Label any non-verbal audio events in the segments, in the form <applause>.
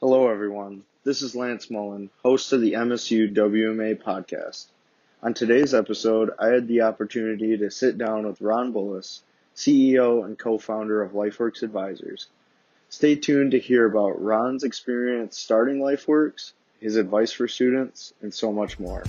Hello, everyone. This is Lance Mullen, host of the MSU WMA podcast. On today's episode, I had the opportunity to sit down with Ron Bullis, CEO and co-founder of LifeWorks Advisors. Stay tuned to hear about Ron's experience starting LifeWorks, his advice for students, and so much more.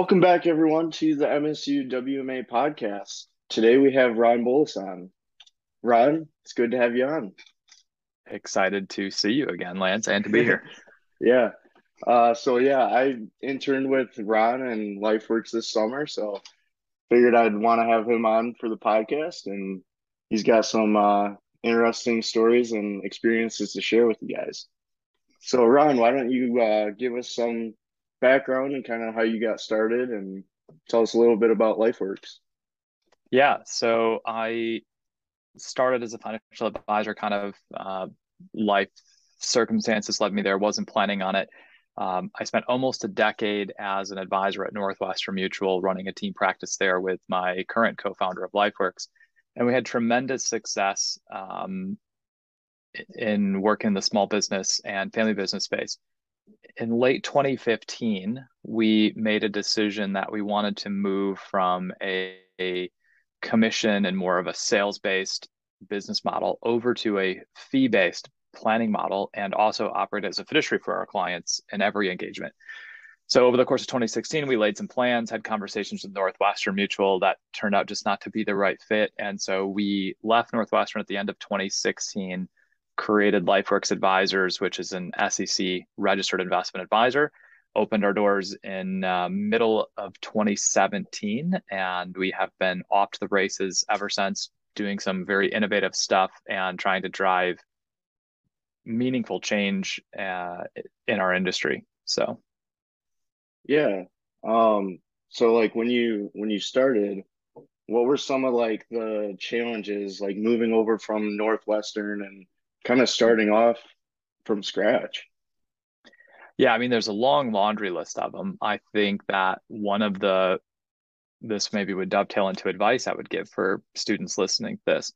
Welcome back, everyone, to the MSU WMA podcast. Today we have Ron Bullis on. Ron, it's good to have you on. Excited to see you again, Lance, and to be here. <laughs> yeah. Uh, so yeah, I interned with Ron and LifeWorks this summer, so figured I'd want to have him on for the podcast, and he's got some uh, interesting stories and experiences to share with you guys. So Ron, why don't you uh, give us some background and kind of how you got started and tell us a little bit about LifeWorks. Yeah, so I started as a financial advisor, kind of uh, life circumstances led me there, wasn't planning on it. Um, I spent almost a decade as an advisor at Northwestern Mutual, running a team practice there with my current co founder of LifeWorks. And we had tremendous success um, in working in the small business and family business space in late 2015, we made a decision that we wanted to move from a, a commission and more of a sales based business model over to a fee based planning model and also operate as a fiduciary for our clients in every engagement. So over the course of 2016, we laid some plans, had conversations with Northwestern Mutual that turned out just not to be the right fit. And so we left Northwestern at the end of 2016 created LifeWorks Advisors, which is an SEC registered investment advisor. Opened our doors in uh, middle of 2017, and we have been off to the races ever since, doing some very innovative stuff and trying to drive meaningful change uh, in our industry. So, yeah. Um, so like when you when you started, what were some of like the challenges like moving over from Northwestern and kind of starting off from scratch. Yeah, I mean, there's a long laundry list of them. I think that one of the, this maybe would dovetail into advice I would give for students listening to this.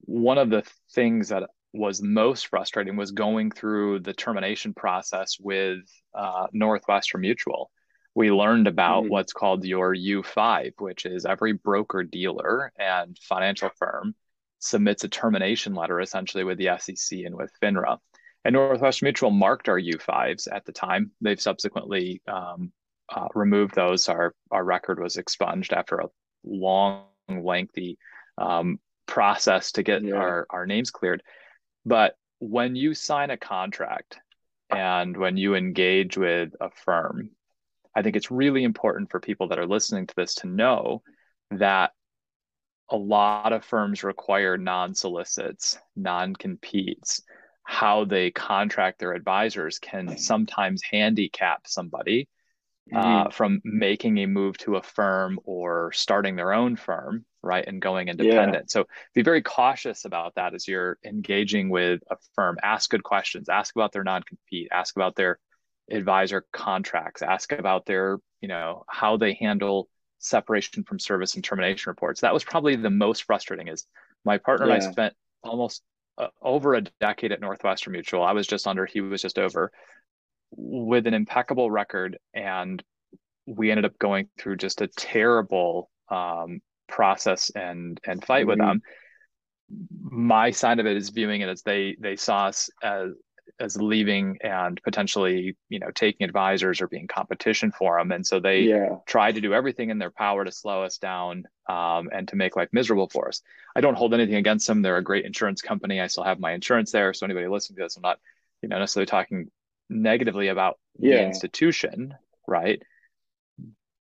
One of the things that was most frustrating was going through the termination process with uh, Northwestern Mutual. We learned about mm-hmm. what's called your U5, which is every broker dealer and financial firm submits a termination letter essentially with the SEC and with FINRA. And Northwestern Mutual marked our U5s at the time. They've subsequently um, uh, removed those. Our our record was expunged after a long, lengthy um, process to get yeah. our, our names cleared. But when you sign a contract and when you engage with a firm, I think it's really important for people that are listening to this to know that a lot of firms require non solicits, non competes. How they contract their advisors can sometimes handicap somebody uh, mm-hmm. uh, from making a move to a firm or starting their own firm, right? And going independent. Yeah. So be very cautious about that as you're engaging with a firm. Ask good questions, ask about their non compete, ask about their advisor contracts, ask about their, you know, how they handle separation from service and termination reports. That was probably the most frustrating. Is my partner yeah. and I spent almost uh, over a decade at Northwestern Mutual. I was just under, he was just over, with an impeccable record, and we ended up going through just a terrible um, process and and fight mm-hmm. with them. My side of it is viewing it as they they saw us as as leaving and potentially you know taking advisors or being competition for them and so they yeah. tried to do everything in their power to slow us down um, and to make life miserable for us. I don't hold anything against them they're a great insurance company. I still have my insurance there. So anybody listening to this i'm not you know necessarily talking negatively about yeah. the institution right?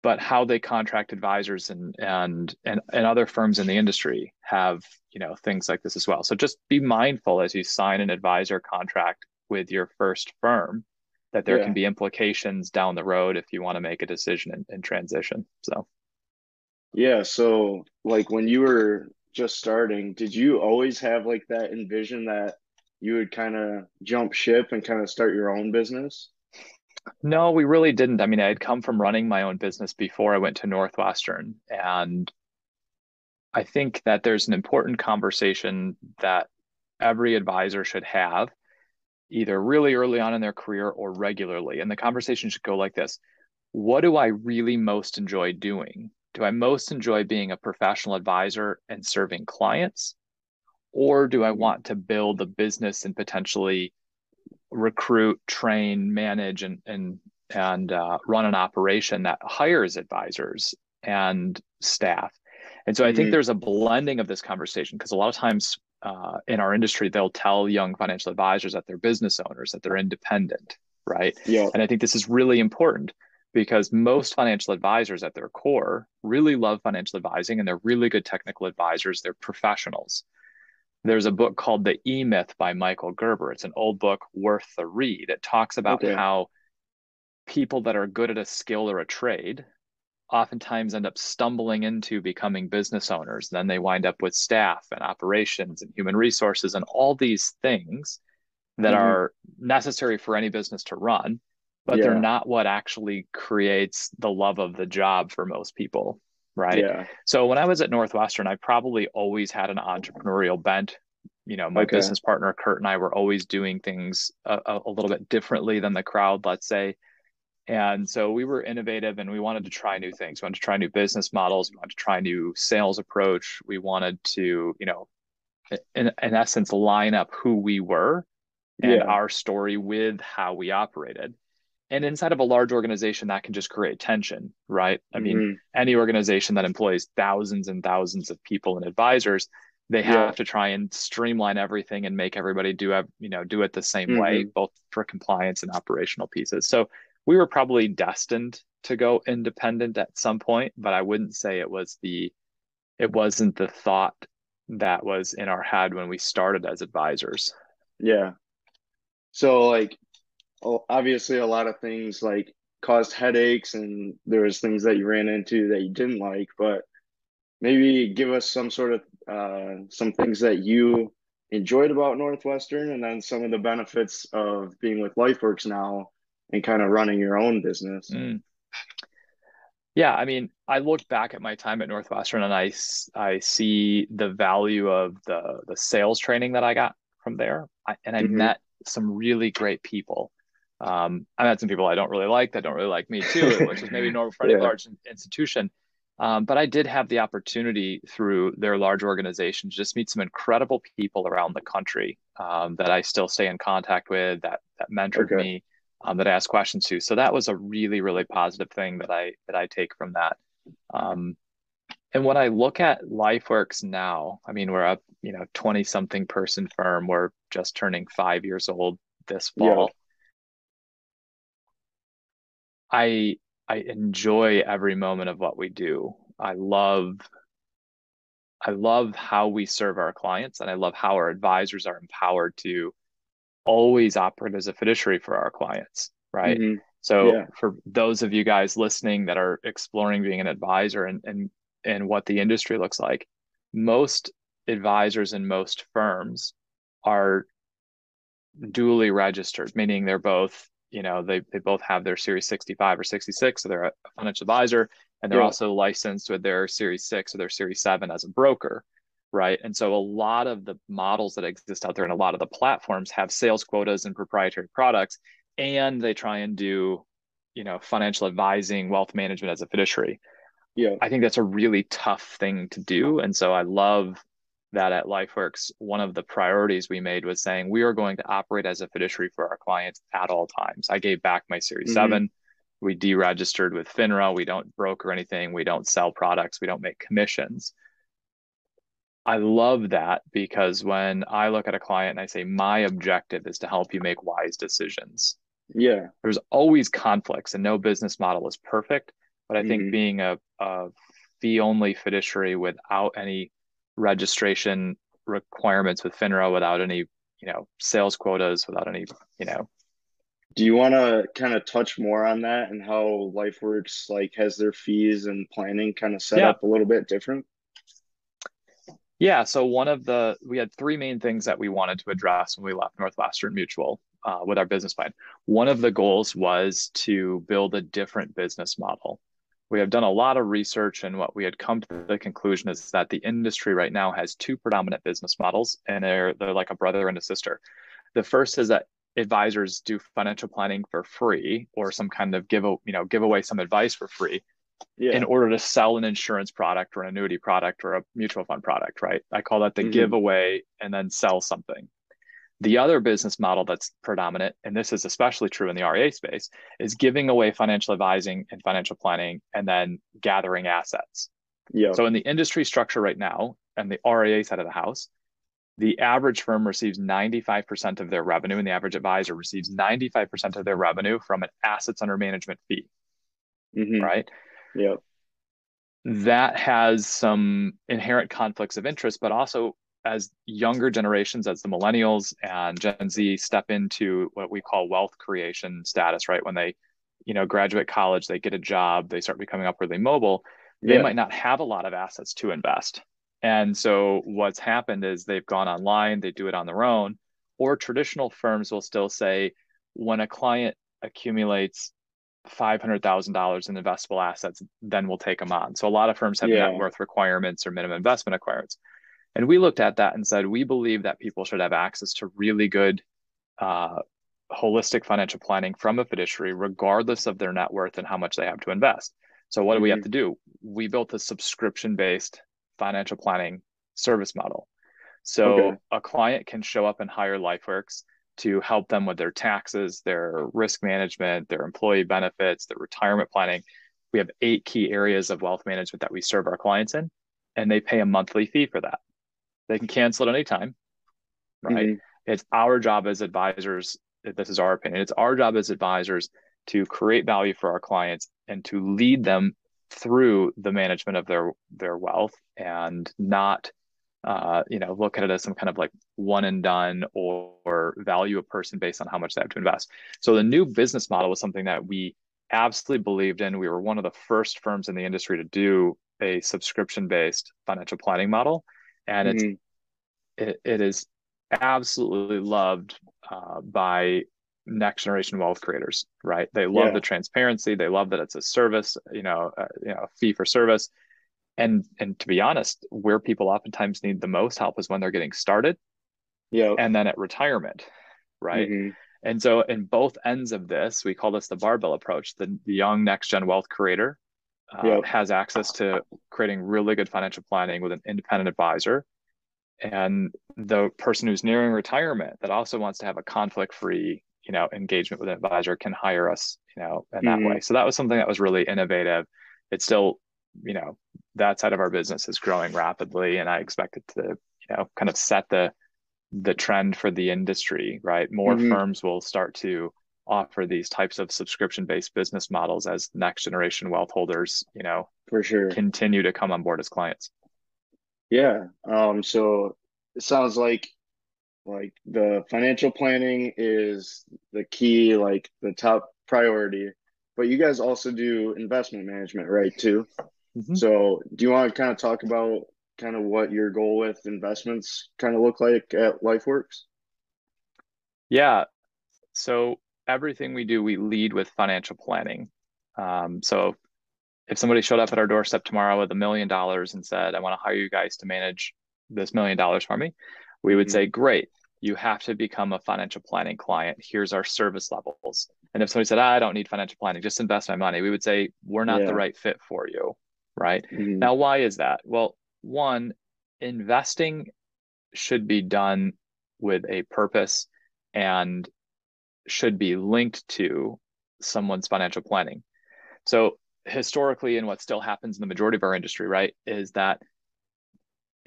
But how they contract advisors and and and and other firms in the industry have you know things like this as well. So just be mindful as you sign an advisor contract with your first firm that there yeah. can be implications down the road if you want to make a decision and, and transition so yeah so like when you were just starting did you always have like that envision that you would kind of jump ship and kind of start your own business? No, we really didn't. I mean, I had come from running my own business before I went to Northwestern. And I think that there's an important conversation that every advisor should have, either really early on in their career or regularly. And the conversation should go like this What do I really most enjoy doing? Do I most enjoy being a professional advisor and serving clients? Or do I want to build a business and potentially recruit, train, manage, and and and uh, run an operation that hires advisors and staff. And so I think mm-hmm. there's a blending of this conversation because a lot of times uh, in our industry, they'll tell young financial advisors that they're business owners, that they're independent, right? Yeah. And I think this is really important because most financial advisors at their core really love financial advising and they're really good technical advisors. They're professionals. There's a book called The E Myth by Michael Gerber. It's an old book worth the read. It talks about okay. how people that are good at a skill or a trade oftentimes end up stumbling into becoming business owners. Then they wind up with staff and operations and human resources and all these things that mm-hmm. are necessary for any business to run, but yeah. they're not what actually creates the love of the job for most people. Right. Yeah. So when I was at Northwestern, I probably always had an entrepreneurial bent. You know, my okay. business partner, Kurt, and I were always doing things a, a little bit differently than the crowd, let's say and so we were innovative and we wanted to try new things. We wanted to try new business models. We wanted to try new sales approach. We wanted to, you know, in, in essence, line up who we were and yeah. our story with how we operated. And inside of a large organization, that can just create tension, right? I mm-hmm. mean, any organization that employs thousands and thousands of people and advisors, they have to try and streamline everything and make everybody do, you know, do it the same mm-hmm. way, both for compliance and operational pieces. So we were probably destined to go independent at some point, but I wouldn't say it was the it wasn't the thought that was in our head when we started as advisors. Yeah. So like obviously a lot of things like caused headaches and there was things that you ran into that you didn't like, but maybe give us some sort of uh, some things that you enjoyed about Northwestern and then some of the benefits of being with LifeWorks now and kind of running your own business. Mm. Yeah, I mean, I look back at my time at Northwestern and I, I see the value of the the sales training that I got from there, I, and I mm-hmm. met some really great people. Um, I met some people I don't really like that don't really like me too, <laughs> which is maybe normal for any yeah. large institution. Um, but I did have the opportunity through their large organization to just meet some incredible people around the country um, that I still stay in contact with that that mentored okay. me um, that I asked questions to. So that was a really, really positive thing that I that I take from that. Um, and when I look at LifeWorks now, I mean, we're a you know twenty something person firm. We're just turning five years old this fall. Yeah. I I enjoy every moment of what we do. I love I love how we serve our clients and I love how our advisors are empowered to always operate as a fiduciary for our clients, right? Mm-hmm. So yeah. for those of you guys listening that are exploring being an advisor and and and what the industry looks like, most advisors in most firms are duly registered, meaning they're both, you know, they they both have their Series 65 or 66, so they're a financial advisor, and they're yeah. also licensed with their Series 6 or their Series 7 as a broker right? And so a lot of the models that exist out there and a lot of the platforms have sales quotas and proprietary products, and they try and do, you know, financial advising, wealth management as a fiduciary. Yeah. I think that's a really tough thing to do. And so I love that at LifeWorks, one of the priorities we made was saying we are going to operate as a fiduciary for our clients at all times. I gave back my Series mm-hmm. 7. We deregistered with FINRA. We don't broker anything. We don't sell products. We don't make commissions. I love that because when I look at a client and I say, my objective is to help you make wise decisions. Yeah. There's always conflicts and no business model is perfect. But I mm-hmm. think being a, a fee only fiduciary without any registration requirements with FINRA, without any, you know, sales quotas, without any, you know. Do you want to kind of touch more on that and how LifeWorks like has their fees and planning kind of set yeah. up a little bit different? Yeah, so one of the we had three main things that we wanted to address when we left Northwestern Mutual uh, with our business plan. One of the goals was to build a different business model. We have done a lot of research, and what we had come to the conclusion is that the industry right now has two predominant business models, and they're they're like a brother and a sister. The first is that advisors do financial planning for free or some kind of give you know give away some advice for free yeah. in order to sell an insurance product or an annuity product or a mutual fund product, right? I call that the mm-hmm. giveaway and then sell something. The other business model that's predominant, and this is especially true in the RIA space, is giving away financial advising and financial planning and then gathering assets. Yeah. So in the industry structure right now, and the RIA side of the house, the average firm receives 95% of their revenue, and the average advisor receives 95% of their revenue from an assets under management fee. Mm-hmm. Right. Yeah. That has some inherent conflicts of interest, but also as younger generations, as the millennials and Gen Z step into what we call wealth creation status, right? When they, you know, graduate college, they get a job, they start becoming upwardly mobile, they yeah. might not have a lot of assets to invest. And so what's happened is they've gone online, they do it on their own, or traditional firms will still say when a client accumulates $500,000 in investable assets, then we'll take them on. So a lot of firms have yeah. net worth requirements or minimum investment requirements. And we looked at that and said, we believe that people should have access to really good, uh, holistic financial planning from a fiduciary, regardless of their net worth and how much they have to invest. So, what mm-hmm. do we have mm-hmm. to do? We built a subscription based financial planning service model. So, okay. a client can show up and hire LifeWorks to help them with their taxes, their risk management, their employee benefits, their retirement planning. We have eight key areas of wealth management that we serve our clients in, and they pay a monthly fee for that. They can cancel at any time, right? Mm-hmm. It's our job as advisors. This is our opinion. It's our job as advisors to create value for our clients and to lead them through the management of their their wealth and not uh, you know, look at it as some kind of like one and done or, or, value a person based on how much they have to invest. So the new business model was something that we absolutely believed in. We were one of the first firms in the industry to do a subscription based financial planning model, and mm-hmm. it's it, it is absolutely loved uh, by next generation wealth creators. Right? They love yeah. the transparency. They love that it's a service. You know, uh, you know, fee for service and and to be honest where people oftentimes need the most help is when they're getting started yeah and then at retirement right mm-hmm. and so in both ends of this we call this the barbell approach the, the young next gen wealth creator uh, yep. has access to creating really good financial planning with an independent advisor and the person who's nearing retirement that also wants to have a conflict free you know engagement with an advisor can hire us you know in that mm-hmm. way so that was something that was really innovative it's still you know that side of our business is growing rapidly and i expect it to you know kind of set the the trend for the industry right? More mm-hmm. firms will start to offer these types of subscription based business models as next generation wealth holders you know for sure. continue to come on board as clients. Yeah um so it sounds like like the financial planning is the key like the top priority but you guys also do investment management right too Mm-hmm. So, do you want to kind of talk about kind of what your goal with investments kind of look like at LifeWorks? Yeah. So, everything we do, we lead with financial planning. Um, so, if somebody showed up at our doorstep tomorrow with a million dollars and said, I want to hire you guys to manage this million dollars for me, we would mm-hmm. say, Great, you have to become a financial planning client. Here's our service levels. And if somebody said, I don't need financial planning, just invest my money, we would say, We're not yeah. the right fit for you right? Mm-hmm. Now, why is that? Well, one, investing should be done with a purpose and should be linked to someone's financial planning. So, historically, and what still happens in the majority of our industry, right, is that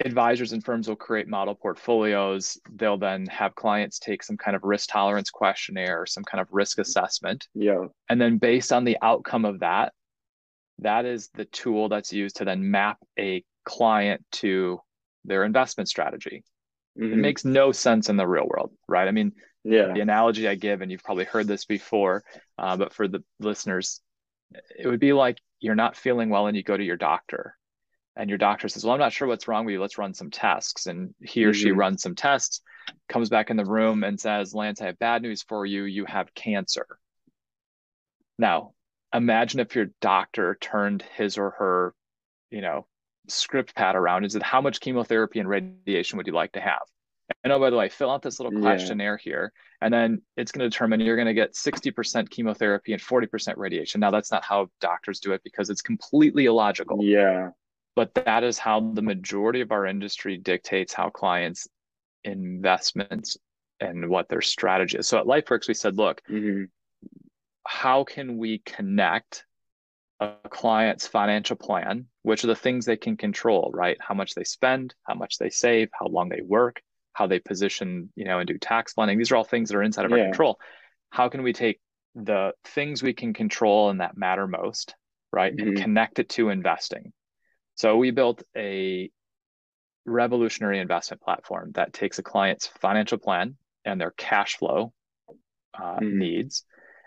advisors and firms will create model portfolios. They'll then have clients take some kind of risk tolerance questionnaire, or some kind of risk assessment. Yeah. And then based on the outcome of that, that is the tool that's used to then map a client to their investment strategy. Mm-hmm. It makes no sense in the real world, right? I mean, yeah. The analogy I give, and you've probably heard this before, uh, but for the listeners, it would be like you're not feeling well and you go to your doctor. and your doctor says, Well, I'm not sure what's wrong with you. Let's run some tests. And he or mm-hmm. she runs some tests, comes back in the room and says, Lance, I have bad news for you. You have cancer. Now, imagine if your doctor turned his or her, you know, script pad around and said, How much chemotherapy and radiation would you like to have? And oh, by the way, fill out this little questionnaire yeah. here. And then it's going to determine you're going to get 60% chemotherapy and 40% radiation. Now, that's not how doctors do it because it's completely illogical. Yeah but that is how the majority of our industry dictates how clients investments and what their strategy is. So at LifeWorks, we said, look, mm-hmm. How can we connect a client's financial plan, which are the things they can control, right? How much they spend, how much they save, how long they work, how they position, you know, and do tax planning. These are all things that are inside of yeah. our control. How can we take the things we can control and that matter most, right, mm-hmm. and connect it to investing? So we built a revolutionary investment platform that takes a client's financial plan and their cash flow uh, mm. needs,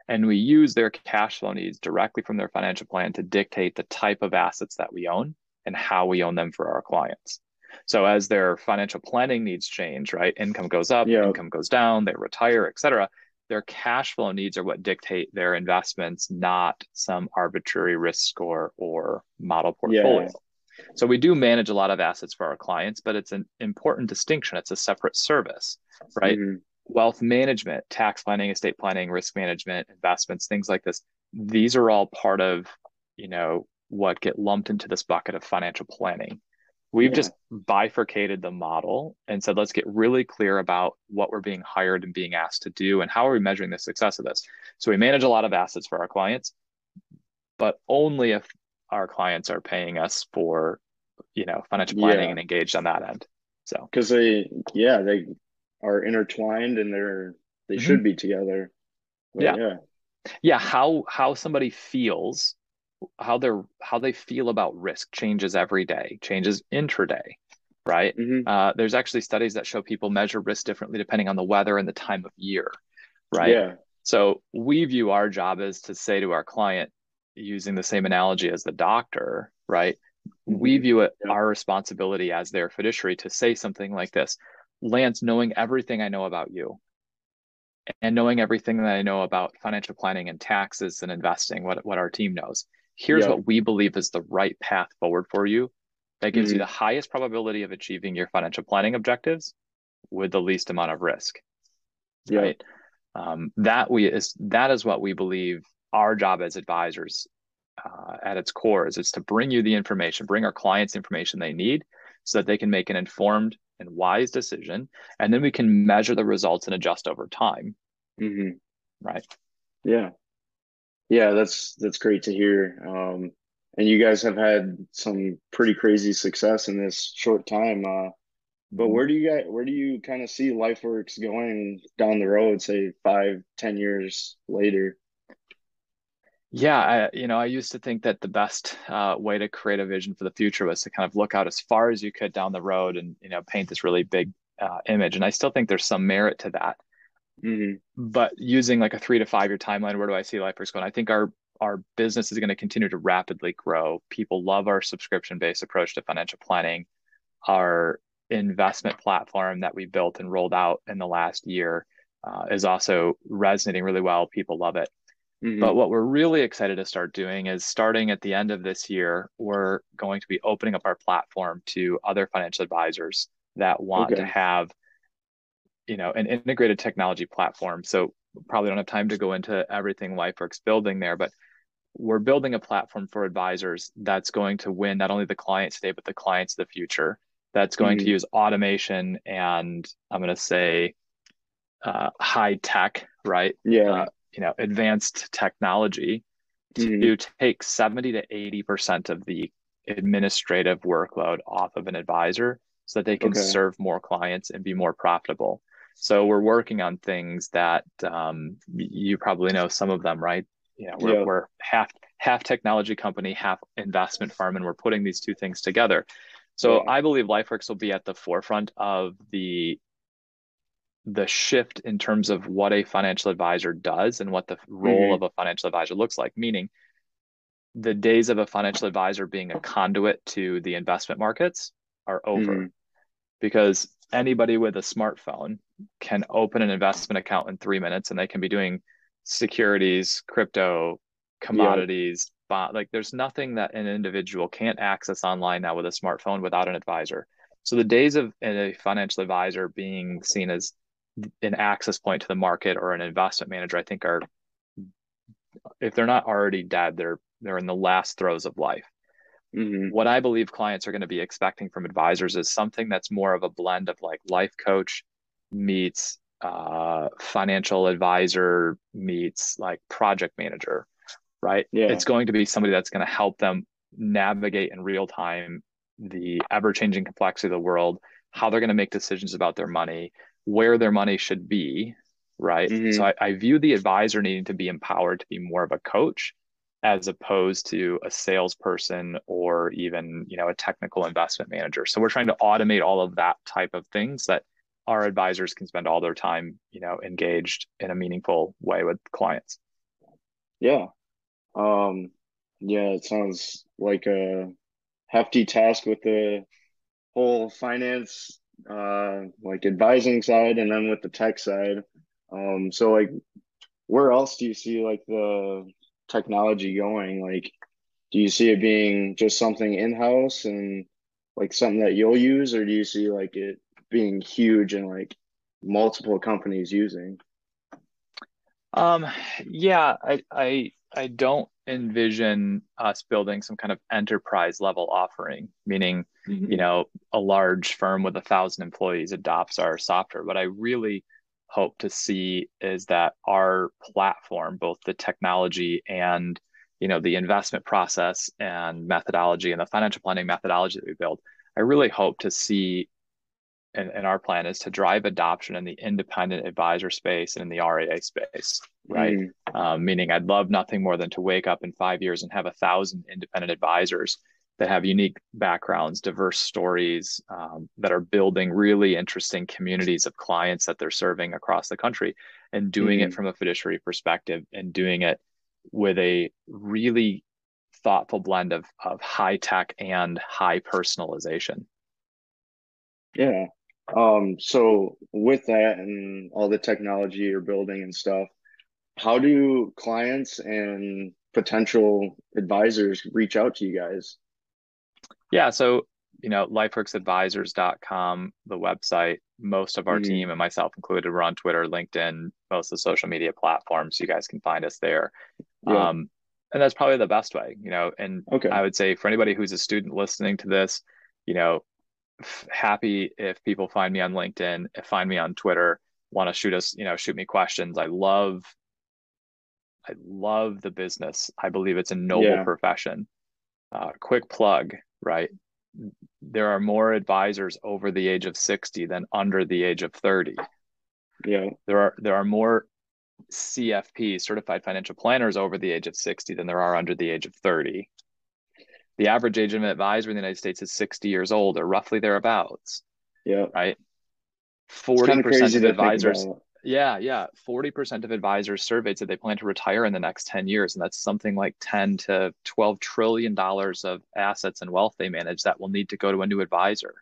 and we use their cash flow needs directly from their financial plan to dictate the type of assets that we own and how we own them for our clients. So as their financial planning needs change, right? Income goes up, yeah. income goes down, they retire, et cetera. Their cash flow needs are what dictate their investments, not some arbitrary risk score or model portfolio. Yeah. So we do manage a lot of assets for our clients, but it's an important distinction. It's a separate service, right? Mm-hmm. Wealth management, tax planning, estate planning, risk management, investments, things like this. These are all part of, you know, what get lumped into this bucket of financial planning. We've yeah. just bifurcated the model and said, let's get really clear about what we're being hired and being asked to do and how are we measuring the success of this. So we manage a lot of assets for our clients, but only if our clients are paying us for you know financial planning yeah. and engaged on that end so because they yeah they are intertwined and they're they mm-hmm. should be together but yeah yeah yeah how how somebody feels how they're how they feel about risk changes every day changes intraday right mm-hmm. uh, there's actually studies that show people measure risk differently depending on the weather and the time of year right yeah so we view our job as to say to our client using the same analogy as the doctor, right? We mm-hmm. view it yeah. our responsibility as their fiduciary to say something like this Lance, knowing everything I know about you and knowing everything that I know about financial planning and taxes and investing, what, what our team knows, here's what we believe is the right path forward for you that gives mm-hmm. you the highest probability of achieving your financial planning objectives with the least amount of risk. Right. Um, that we is that is what we believe our job as advisors uh, at its core is it's to bring you the information, bring our clients information they need so that they can make an informed and wise decision. And then we can measure the results and adjust over time. Mm-hmm. Right. Yeah. Yeah, that's that's great to hear. Um, and you guys have had some pretty crazy success in this short time. Uh, but where do you guys where do you kind of see LifeWorks going down the road, say five, ten years later? Yeah, I, you know, I used to think that the best uh, way to create a vision for the future was to kind of look out as far as you could down the road and you know paint this really big uh, image. And I still think there's some merit to that. Mm-hmm. But using like a three to five year timeline, where do I see LifeWorks going? I think our our business is going to continue to rapidly grow. People love our subscription based approach to financial planning. Our investment platform that we built and rolled out in the last year uh, is also resonating really well. People love it. Mm-hmm. But what we're really excited to start doing is starting at the end of this year, we're going to be opening up our platform to other financial advisors that want okay. to have, you know, an integrated technology platform. So probably don't have time to go into everything LifeWorks building there, but we're building a platform for advisors that's going to win not only the clients today, but the clients of the future. That's going mm-hmm. to use automation and I'm going to say uh, high tech, right? Yeah. Uh, you know advanced technology mm-hmm. to take 70 to 80 percent of the administrative workload off of an advisor so that they can okay. serve more clients and be more profitable so we're working on things that um, you probably know some of them right you know we're, yeah. we're half half technology company half investment firm and we're putting these two things together so yeah. i believe lifeworks will be at the forefront of the the shift in terms of what a financial advisor does and what the role mm-hmm. of a financial advisor looks like meaning the days of a financial advisor being a conduit to the investment markets are over mm-hmm. because anybody with a smartphone can open an investment account in three minutes and they can be doing securities, crypto, commodities, yeah. bond. Like there's nothing that an individual can't access online now with a smartphone without an advisor. So the days of a financial advisor being seen as an access point to the market or an investment manager, I think are if they're not already dead, they're they're in the last throes of life. Mm-hmm. What I believe clients are going to be expecting from advisors is something that's more of a blend of like life coach meets uh, financial advisor meets like project manager, right? Yeah. It's going to be somebody that's going to help them navigate in real time the ever changing complexity of the world, how they're going to make decisions about their money, where their money should be, right? Mm-hmm. So I, I view the advisor needing to be empowered to be more of a coach as opposed to a salesperson or even you know a technical investment manager so we're trying to automate all of that type of things that our advisors can spend all their time you know engaged in a meaningful way with clients yeah um yeah it sounds like a hefty task with the whole finance uh like advising side and then with the tech side um so like where else do you see like the technology going? Like, do you see it being just something in house and like something that you'll use, or do you see like it being huge and like multiple companies using? Um, yeah, I I I don't envision us building some kind of enterprise level offering, meaning mm-hmm. you know a large firm with a thousand employees adopts our software. what I really hope to see is that our platform, both the technology and you know the investment process and methodology and the financial planning methodology that we build, I really hope to see and, and our plan is to drive adoption in the independent advisor space and in the RIA space, right? Mm. Um, meaning, I'd love nothing more than to wake up in five years and have a thousand independent advisors that have unique backgrounds, diverse stories, um, that are building really interesting communities of clients that they're serving across the country and doing mm-hmm. it from a fiduciary perspective and doing it with a really thoughtful blend of, of high tech and high personalization. Yeah. Um, so with that and all the technology you're building and stuff, how do clients and potential advisors reach out to you guys? Yeah. So, you know, lifeworksadvisors.com, the website, most of our mm-hmm. team and myself included, we're on Twitter, LinkedIn, most of the social media platforms. You guys can find us there. Yeah. Um, and that's probably the best way, you know. And okay. I would say for anybody who's a student listening to this, you know, f- happy if people find me on LinkedIn, find me on Twitter, want to shoot us, you know, shoot me questions. I love, I love the business. I believe it's a noble yeah. profession. Uh, quick plug right? There are more advisors over the age of 60 than under the age of 30. Yeah. There are there are more CFP, certified financial planners over the age of 60 than there are under the age of 30. The average age of an advisor in the United States is 60 years old or roughly thereabouts. Yeah. Right. 40% of advisors yeah, yeah. 40% of advisors surveyed said they plan to retire in the next 10 years. And that's something like 10 to 12 trillion dollars of assets and wealth they manage that will need to go to a new advisor.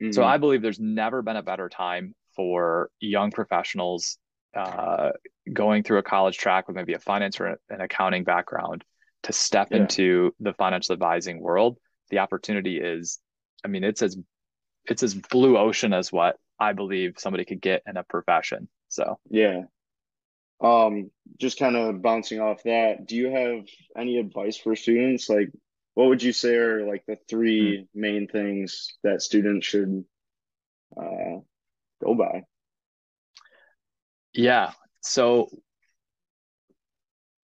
Mm-hmm. So I believe there's never been a better time for young professionals uh, going through a college track with maybe a finance or an accounting background to step yeah. into the financial advising world. The opportunity is, I mean, it's as it's as blue ocean as what I believe somebody could get in a profession. So yeah. Um, just kind of bouncing off that, do you have any advice for students? Like, what would you say are like the three mm. main things that students should uh, go by? Yeah. So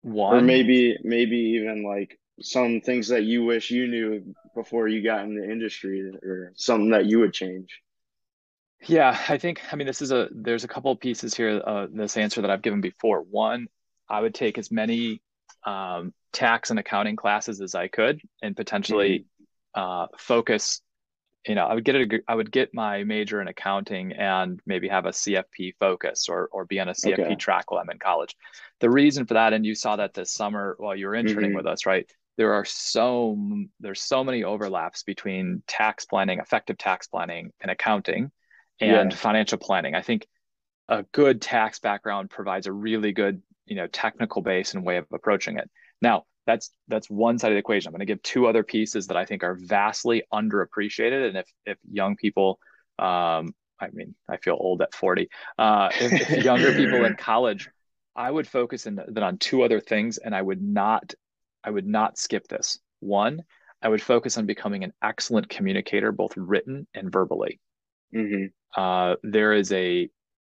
one, or maybe maybe even like some things that you wish you knew before you got in the industry, or something that you would change. Yeah, I think, I mean, this is a, there's a couple of pieces here, uh, this answer that I've given before. One, I would take as many um, tax and accounting classes as I could and potentially mm-hmm. uh, focus, you know, I would get a, I would get my major in accounting and maybe have a CFP focus or, or be on a CFP okay. track while I'm in college. The reason for that, and you saw that this summer while you were interning mm-hmm. with us, right? there are so there's so many overlaps between tax planning, effective tax planning, and accounting, and yeah. financial planning. I think a good tax background provides a really good you know technical base and way of approaching it. Now that's that's one side of the equation. I'm going to give two other pieces that I think are vastly underappreciated, and if if young people um, I mean, I feel old at 40. Uh, if, if younger people in <laughs> college, I would focus in then on two other things, and I would not, I would not skip this. One, I would focus on becoming an excellent communicator, both written and verbally. Mm-hmm. Uh, there is a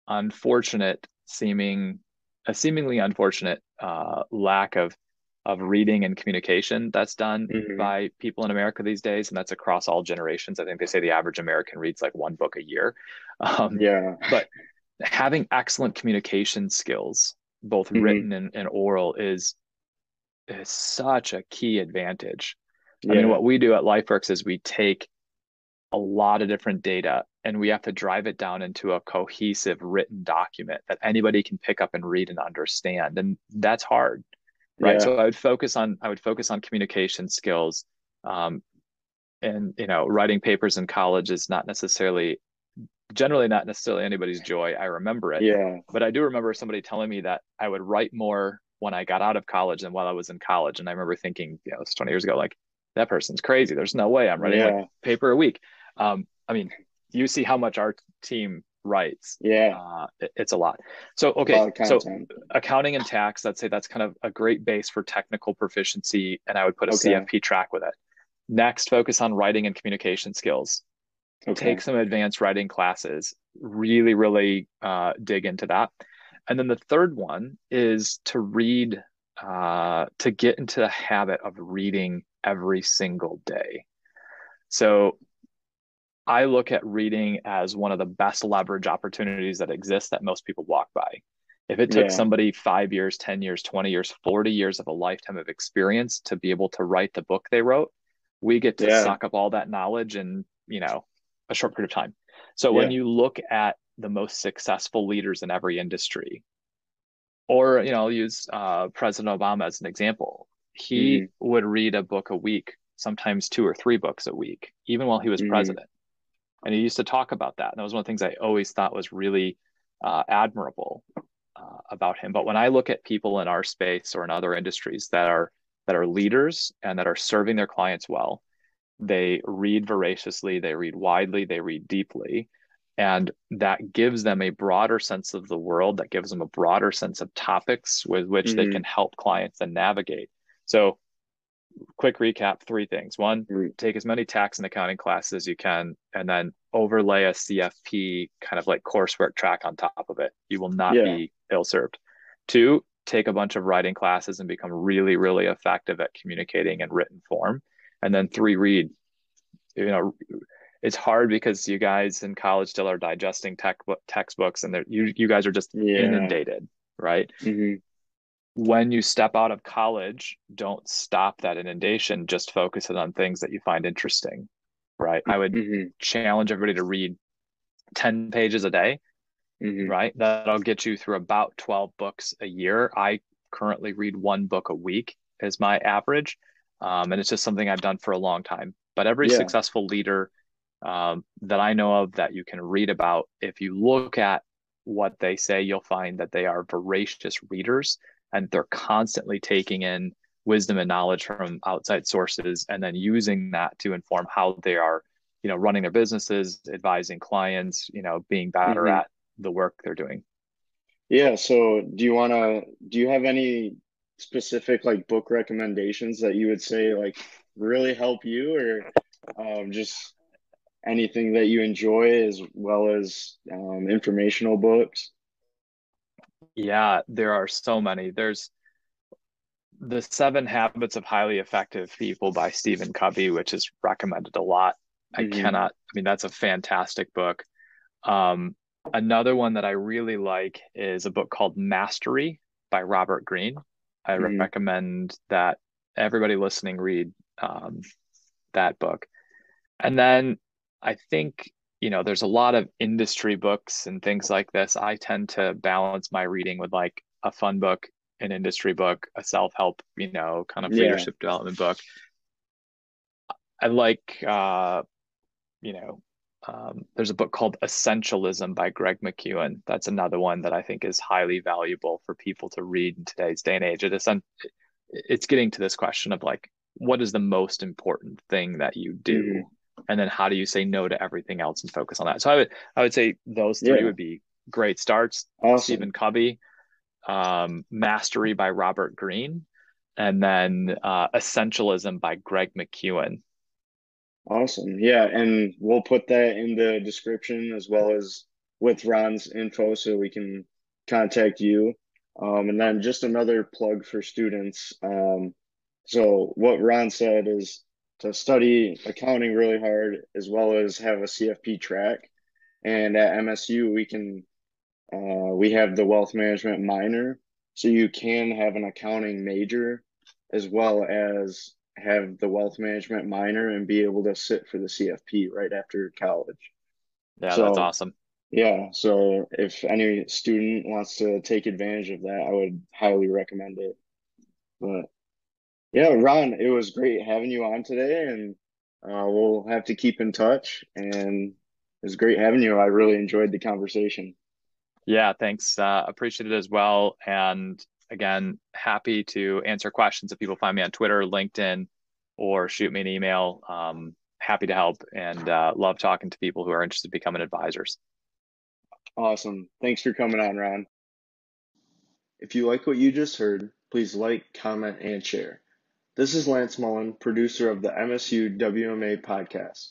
unfortunate seeming, a seemingly unfortunate uh, lack of of reading and communication that's done mm-hmm. by people in America these days, and that's across all generations. I think they say the average American reads like one book a year. <laughs> Um, yeah, but having excellent communication skills, both mm-hmm. written and, and oral, is is such a key advantage. Yeah. I mean, what we do at LifeWorks is we take a lot of different data and we have to drive it down into a cohesive written document that anybody can pick up and read and understand. And that's hard right. Yeah. so i would focus on i would focus on communication skills. Um, and you know writing papers in college is not necessarily generally not necessarily anybody's joy. I remember it. Yeah. But i do remember somebody telling me that i would write more when i got out of college than while i was in college. And i remember thinking you know it's 20 years ago like that person's crazy. There's no way i'm writing yeah. like paper a week. Um, i mean you see how much our team writes. Yeah. Uh, it, it's a lot. So, okay. So accounting and tax, let's say that's kind of a great base for technical proficiency. And I would put a okay. CFP track with it. Next, focus on writing and communication skills. Okay. Take some advanced writing classes. Really, really uh, dig into that. And then the third one is to read, uh, to get into the habit of reading every single day. So I look at reading as one of the best leverage opportunities that exists that most people walk by. If it took yeah. somebody five years, 10 years, 20 years, 40 years of a lifetime of experience to be able to write the book they wrote, we get to yeah. suck up all that knowledge in, you know, a short period of time. So yeah. when you look at the most successful leaders in every industry, or, you know, I'll use uh, President Obama as an example, he mm. would read a book a week, sometimes two or three books a week, even while he was mm. president and he used to talk about that. And that was one of the things I always thought was really uh, admirable uh, about him. But when I look at people in our space or in other industries that are that are leaders and that are serving their clients well, they read voraciously, they read widely, they read deeply, and that gives them a broader sense of the world. That gives them a broader sense of topics with which mm-hmm. they can help clients and navigate. So quick recap three things. One take as many tax and accounting classes as you can and then overlay a cfp kind of like coursework track on top of it. You will not yeah. be ill served two take a bunch of writing classes and become really really effective at communicating in written form. And then three read. You know it's hard because you guys in college still are digesting tech textbooks and you you guys are just yeah. inundated right? Mm-hmm when you step out of college, don't stop that inundation. Just focus it on things that you find interesting, right? I would mm-hmm. challenge everybody to read 10 pages a day, mm-hmm. right? That'll get you through about 12 books a year. I currently read one book a week as my average. Um, and it's just something I've done for a long time. But every yeah. successful leader um, that I know of that you can read about, if you look at what they say, you'll find that they are voracious readers and they're constantly taking in wisdom and knowledge from outside sources and then using that to inform how they are you know running their businesses advising clients you know being better mm-hmm. at the work they're doing yeah so do you want to do you have any specific like book recommendations that you would say like really help you or um, just anything that you enjoy as well as um, informational books yeah, there are so many. There's the Seven Habits of Highly Effective People by Stephen Covey, which is recommended a lot. Mm-hmm. I cannot, I mean, that's a fantastic book. Um, another one that I really like is a book called Mastery by Robert Greene. I mm-hmm. recommend that everybody listening read um, that book. And then I think you know there's a lot of industry books and things like this i tend to balance my reading with like a fun book an industry book, a self help, you know, kind of Yeah. leadership development book. I like, uh, you know, um, there's a book called Essentialism by Greg McKeown. That's another one that I think is highly valuable for people to read in today's day and age. It is, it's getting to this question of like, what is the most important thing that you do? Mhm. And then how do you say no to everything else and focus on that? So I would I would say those three Yeah. would be great starts. Awesome. Stephen Covey, um, Mastery by Robert Greene, and then uh, Essentialism by Greg McKeown. Awesome. Yeah, and we'll put that in the description as well as with Ron's info so we can contact you. Um, and then just another plug for students. Um, so what Ron said is to study accounting really hard as well as have a CFP track. And at MSU, we can uh, we have the wealth management minor, so you can have an accounting major as well as have the wealth management minor and be able to sit for the CFP right after college. Yeah, So- that's awesome. Yeah, so if any student wants to take advantage of that, I would highly recommend it. But yeah, Ron, it was great having you on today, and uh, we'll have to keep in touch. And it was great having you. I really enjoyed the conversation. Yeah, thanks. Uh, appreciate it as well. And again, happy to answer questions if people find me on Twitter, LinkedIn, or shoot me an email. Um, happy to help and uh, love talking to people who are interested in becoming advisors. Awesome. Thanks for coming on, Ron. If you like what you just heard, please like, comment, and share. This is Lance Mullen, producer of the MSU WMA podcast.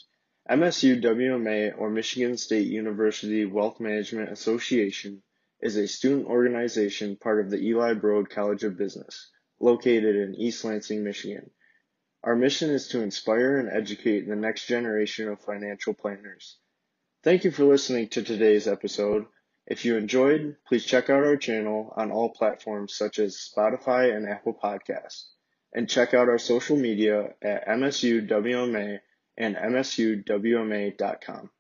MSU WMA, or Michigan State University Wealth Management Association, is a student organization part of the Eli Broad College of Business, located in East Lansing, Michigan. Our mission is to inspire and educate the next generation of financial planners. Thank you for listening to today's episode. If you enjoyed, please check out our channel on all platforms such as Spotify and Apple Podcasts. And check out our social media at MSUWMA and MSUWMA.com.